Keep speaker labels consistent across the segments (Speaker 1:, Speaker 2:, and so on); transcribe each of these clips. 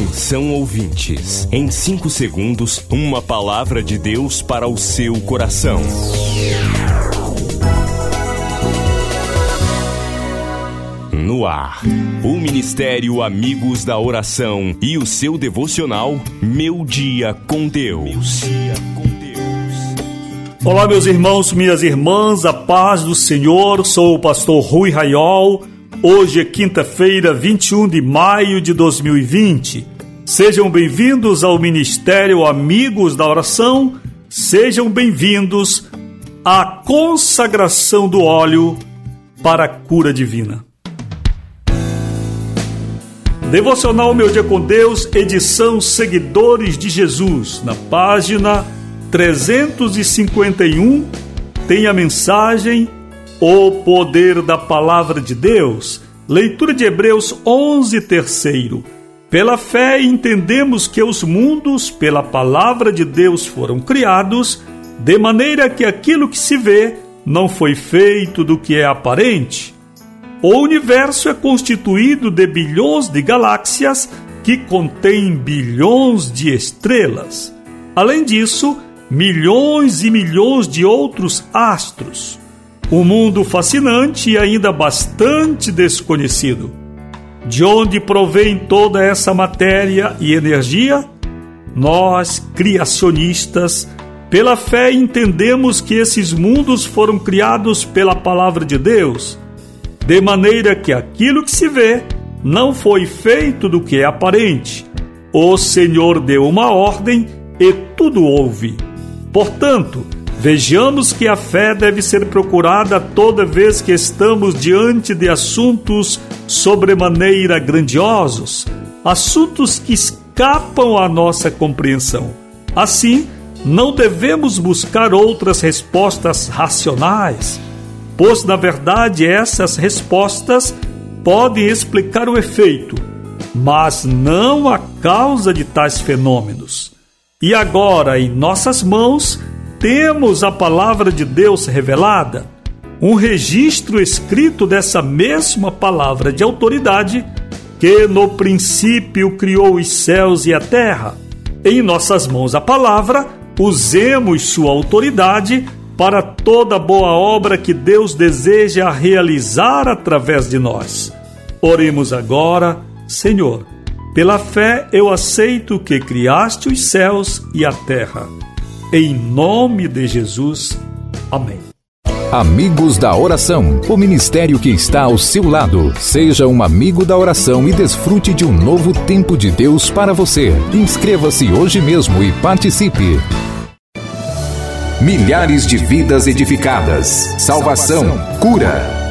Speaker 1: Atenção ouvintes, em 5 segundos, uma palavra de Deus para o seu coração. No ar, o Ministério Amigos da Oração e o seu devocional Meu Dia com Deus.
Speaker 2: Olá, meus irmãos, minhas irmãs, a paz do Senhor. Sou o pastor Rui Raiol Hoje é quinta-feira, 21 de maio de 2020. Sejam bem-vindos ao Ministério Amigos da Oração. Sejam bem-vindos à consagração do óleo para a cura divina. Devocional Meu Dia com Deus, edição Seguidores de Jesus, na página 351, tem a mensagem o poder da palavra de Deus. Leitura de Hebreus 11, terceiro. Pela fé entendemos que os mundos, pela palavra de Deus, foram criados, de maneira que aquilo que se vê não foi feito do que é aparente. O universo é constituído de bilhões de galáxias que contêm bilhões de estrelas. Além disso, milhões e milhões de outros astros. Um mundo fascinante e ainda bastante desconhecido. De onde provém toda essa matéria e energia? Nós, criacionistas, pela fé entendemos que esses mundos foram criados pela palavra de Deus, de maneira que aquilo que se vê não foi feito do que é aparente. O Senhor deu uma ordem e tudo houve. Portanto, Vejamos que a fé deve ser procurada toda vez que estamos diante de assuntos sobremaneira grandiosos, assuntos que escapam à nossa compreensão. Assim, não devemos buscar outras respostas racionais, pois na verdade essas respostas podem explicar o efeito, mas não a causa de tais fenômenos. E agora, em nossas mãos, temos a palavra de Deus revelada, um registro escrito dessa mesma palavra de autoridade que no princípio criou os céus e a terra. Em nossas mãos a palavra, usemos sua autoridade para toda boa obra que Deus deseja realizar através de nós. Oremos agora, Senhor. Pela fé eu aceito que criaste os céus e a terra em nome de Jesus. Amém.
Speaker 3: Amigos da Oração, o ministério que está ao seu lado. Seja um amigo da oração e desfrute de um novo tempo de Deus para você. Inscreva-se hoje mesmo e participe. Milhares de vidas edificadas, salvação, cura.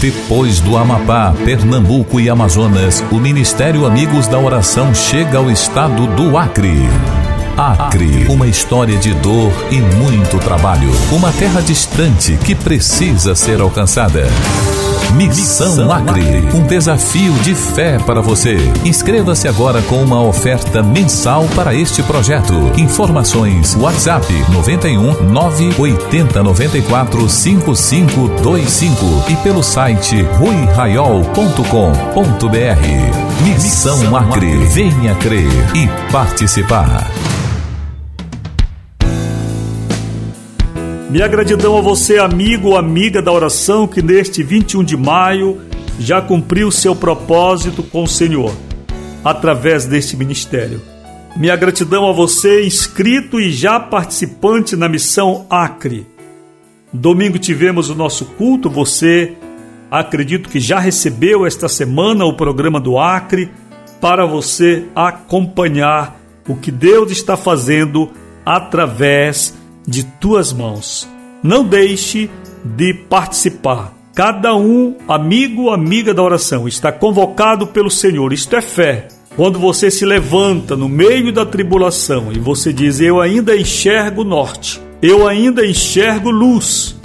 Speaker 4: Depois do Amapá, Pernambuco e Amazonas, o Ministério Amigos da Oração chega ao estado do Acre. Acre, uma história de dor e muito trabalho. Uma terra distante que precisa ser alcançada. Missão Acre, um desafio de fé para você. Inscreva-se agora com uma oferta mensal para este projeto. Informações: WhatsApp 91 980 94 5525 e pelo site ruiraiol.com.br. Missão Acre, venha crer e participar.
Speaker 2: Minha gratidão a você, amigo ou amiga da oração, que neste 21 de maio já cumpriu seu propósito com o Senhor, através deste ministério. Minha gratidão a você, inscrito e já participante na missão Acre. Domingo tivemos o nosso culto, você acredito que já recebeu esta semana o programa do Acre para você acompanhar o que Deus está fazendo através de tuas mãos. Não deixe de participar. Cada um, amigo, amiga da oração, está convocado pelo Senhor. Isto é fé. Quando você se levanta no meio da tribulação e você diz: Eu ainda enxergo norte, eu ainda enxergo luz,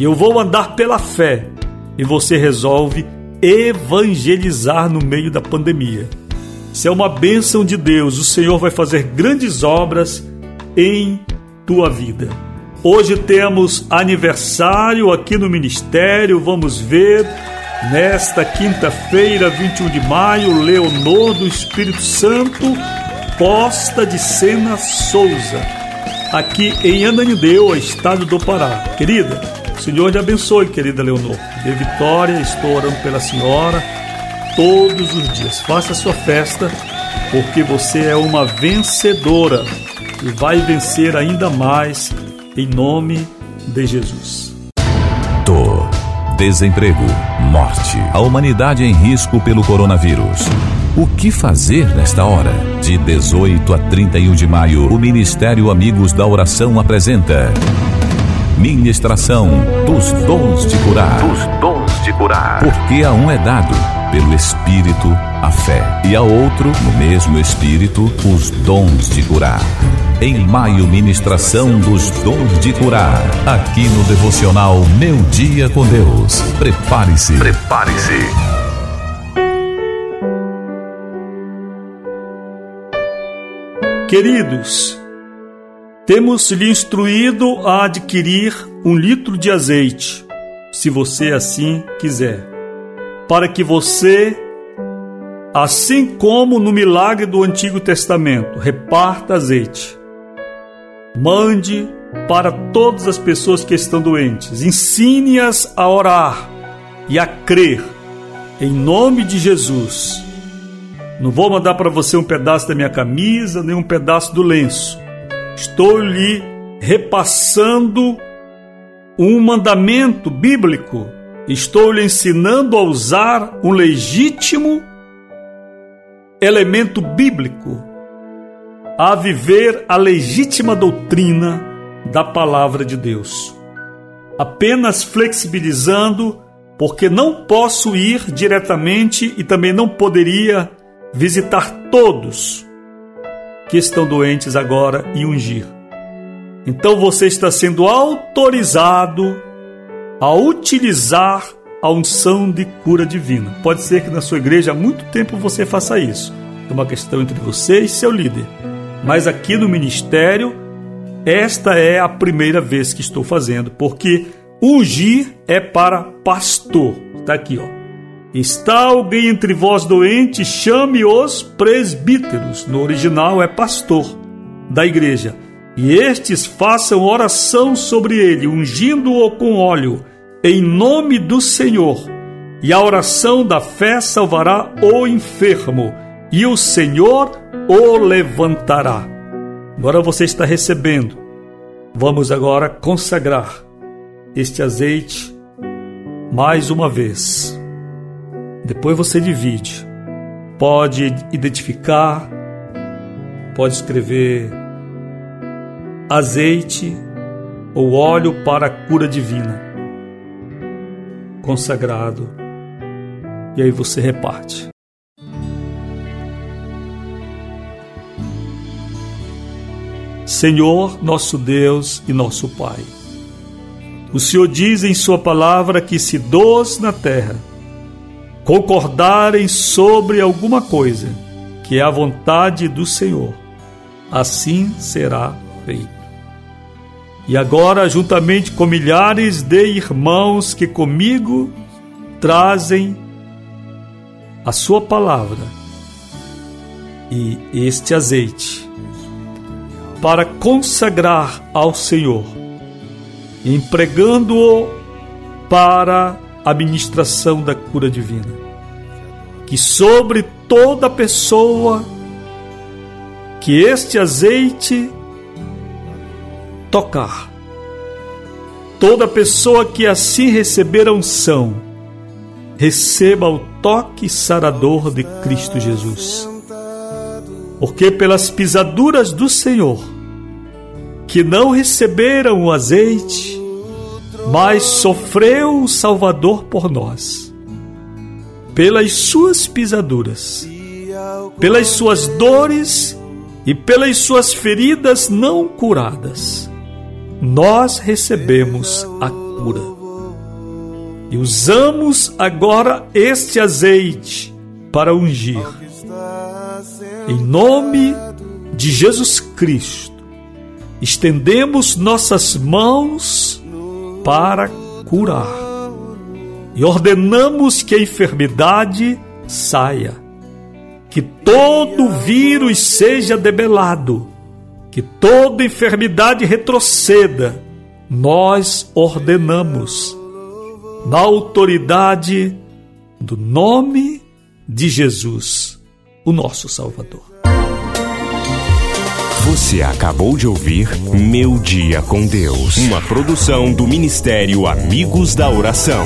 Speaker 2: eu vou andar pela fé, e você resolve evangelizar no meio da pandemia. Isso é uma bênção de Deus, o Senhor vai fazer grandes obras em tua vida. Hoje temos aniversário aqui no ministério, vamos ver Nesta quinta-feira, 21 de maio, Leonor do Espírito Santo, Costa de Sena Souza, aqui em Ananideu, estado do Pará. Querida, o Senhor te abençoe, querida Leonor. De vitória, estou orando pela senhora todos os dias. Faça a sua festa, porque você é uma vencedora e vai vencer ainda mais em nome de Jesus.
Speaker 4: Dor, desemprego morte. A humanidade em risco pelo coronavírus. O que fazer nesta hora? De 18 a 31 de maio, o Ministério Amigos da Oração apresenta Ministração dos Dons de Curar.
Speaker 3: Dos Dons de Curar.
Speaker 4: Porque a um é dado, pelo Espírito, a fé, e a outro, no mesmo Espírito, os dons de curar. Em maio, ministração dos dons de curar. Aqui no devocional Meu Dia com Deus. Prepare-se.
Speaker 3: Prepare-se.
Speaker 2: Queridos, temos lhe instruído a adquirir um litro de azeite, se você assim quiser, para que você assim como no milagre do Antigo Testamento, reparta azeite. Mande para todas as pessoas que estão doentes. Ensine-as a orar e a crer em nome de Jesus. Não vou mandar para você um pedaço da minha camisa, nem um pedaço do lenço. Estou lhe repassando um mandamento bíblico. Estou lhe ensinando a usar um legítimo elemento bíblico a viver a legítima doutrina da palavra de Deus. Apenas flexibilizando, porque não posso ir diretamente e também não poderia visitar todos que estão doentes agora e ungir. Então você está sendo autorizado a utilizar a unção de cura divina. Pode ser que na sua igreja há muito tempo você faça isso. É uma questão entre você e seu líder. Mas aqui no ministério, esta é a primeira vez que estou fazendo, porque ungir é para pastor. Está aqui, ó. Está alguém entre vós doente, chame os presbíteros. No original é pastor da igreja. E estes façam oração sobre ele, ungindo-o com óleo, em nome do Senhor. E a oração da fé salvará o enfermo, e o Senhor o levantará. Agora você está recebendo. Vamos agora consagrar este azeite mais uma vez. Depois você divide. Pode identificar, pode escrever azeite ou óleo para a cura divina. Consagrado. E aí você reparte. Senhor, nosso Deus e nosso Pai. O Senhor diz em Sua palavra que se dois na terra concordarem sobre alguma coisa, que é a vontade do Senhor, assim será feito. E agora, juntamente com milhares de irmãos que comigo trazem a Sua palavra e este azeite, para consagrar ao Senhor, empregando-o para a ministração da cura divina. Que sobre toda pessoa que este azeite tocar, toda pessoa que assim receber a unção, receba o toque sarador de Cristo Jesus. Porque pelas pisaduras do Senhor, que não receberam o azeite, mas sofreu o Salvador por nós, pelas suas pisaduras, pelas suas dores e pelas suas feridas não curadas, nós recebemos a cura. E usamos agora este azeite para ungir. Em nome de Jesus Cristo, estendemos nossas mãos para curar e ordenamos que a enfermidade saia, que todo vírus seja debelado, que toda enfermidade retroceda. Nós ordenamos, na autoridade do nome de Jesus, o nosso Salvador.
Speaker 1: Você acabou de ouvir Meu Dia com Deus, uma produção do Ministério Amigos da Oração.